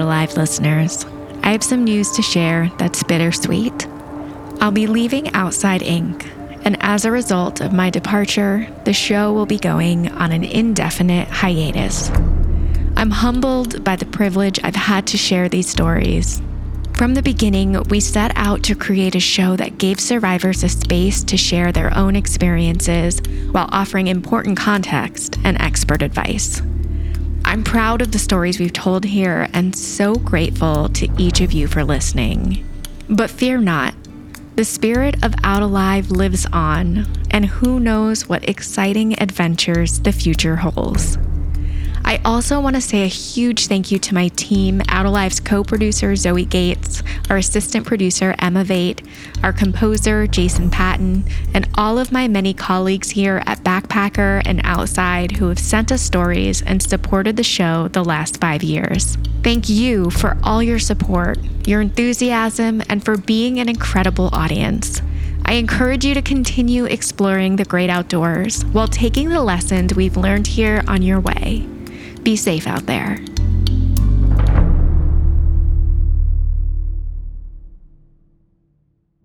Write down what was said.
Alive listeners, I have some news to share that's bittersweet. I'll be leaving Outside Inc., and as a result of my departure, the show will be going on an indefinite hiatus. I'm humbled by the privilege I've had to share these stories. From the beginning, we set out to create a show that gave survivors a space to share their own experiences while offering important context and expert advice. I'm proud of the stories we've told here and so grateful to each of you for listening. But fear not, the spirit of Out Alive lives on, and who knows what exciting adventures the future holds. Also want to say a huge thank you to my team, Out Alive's co producer Zoe Gates, our assistant producer Emma Vate, our composer Jason Patton, and all of my many colleagues here at Backpacker and Outside who have sent us stories and supported the show the last five years. Thank you for all your support, your enthusiasm, and for being an incredible audience. I encourage you to continue exploring the great outdoors while taking the lessons we've learned here on your way. Be safe out there.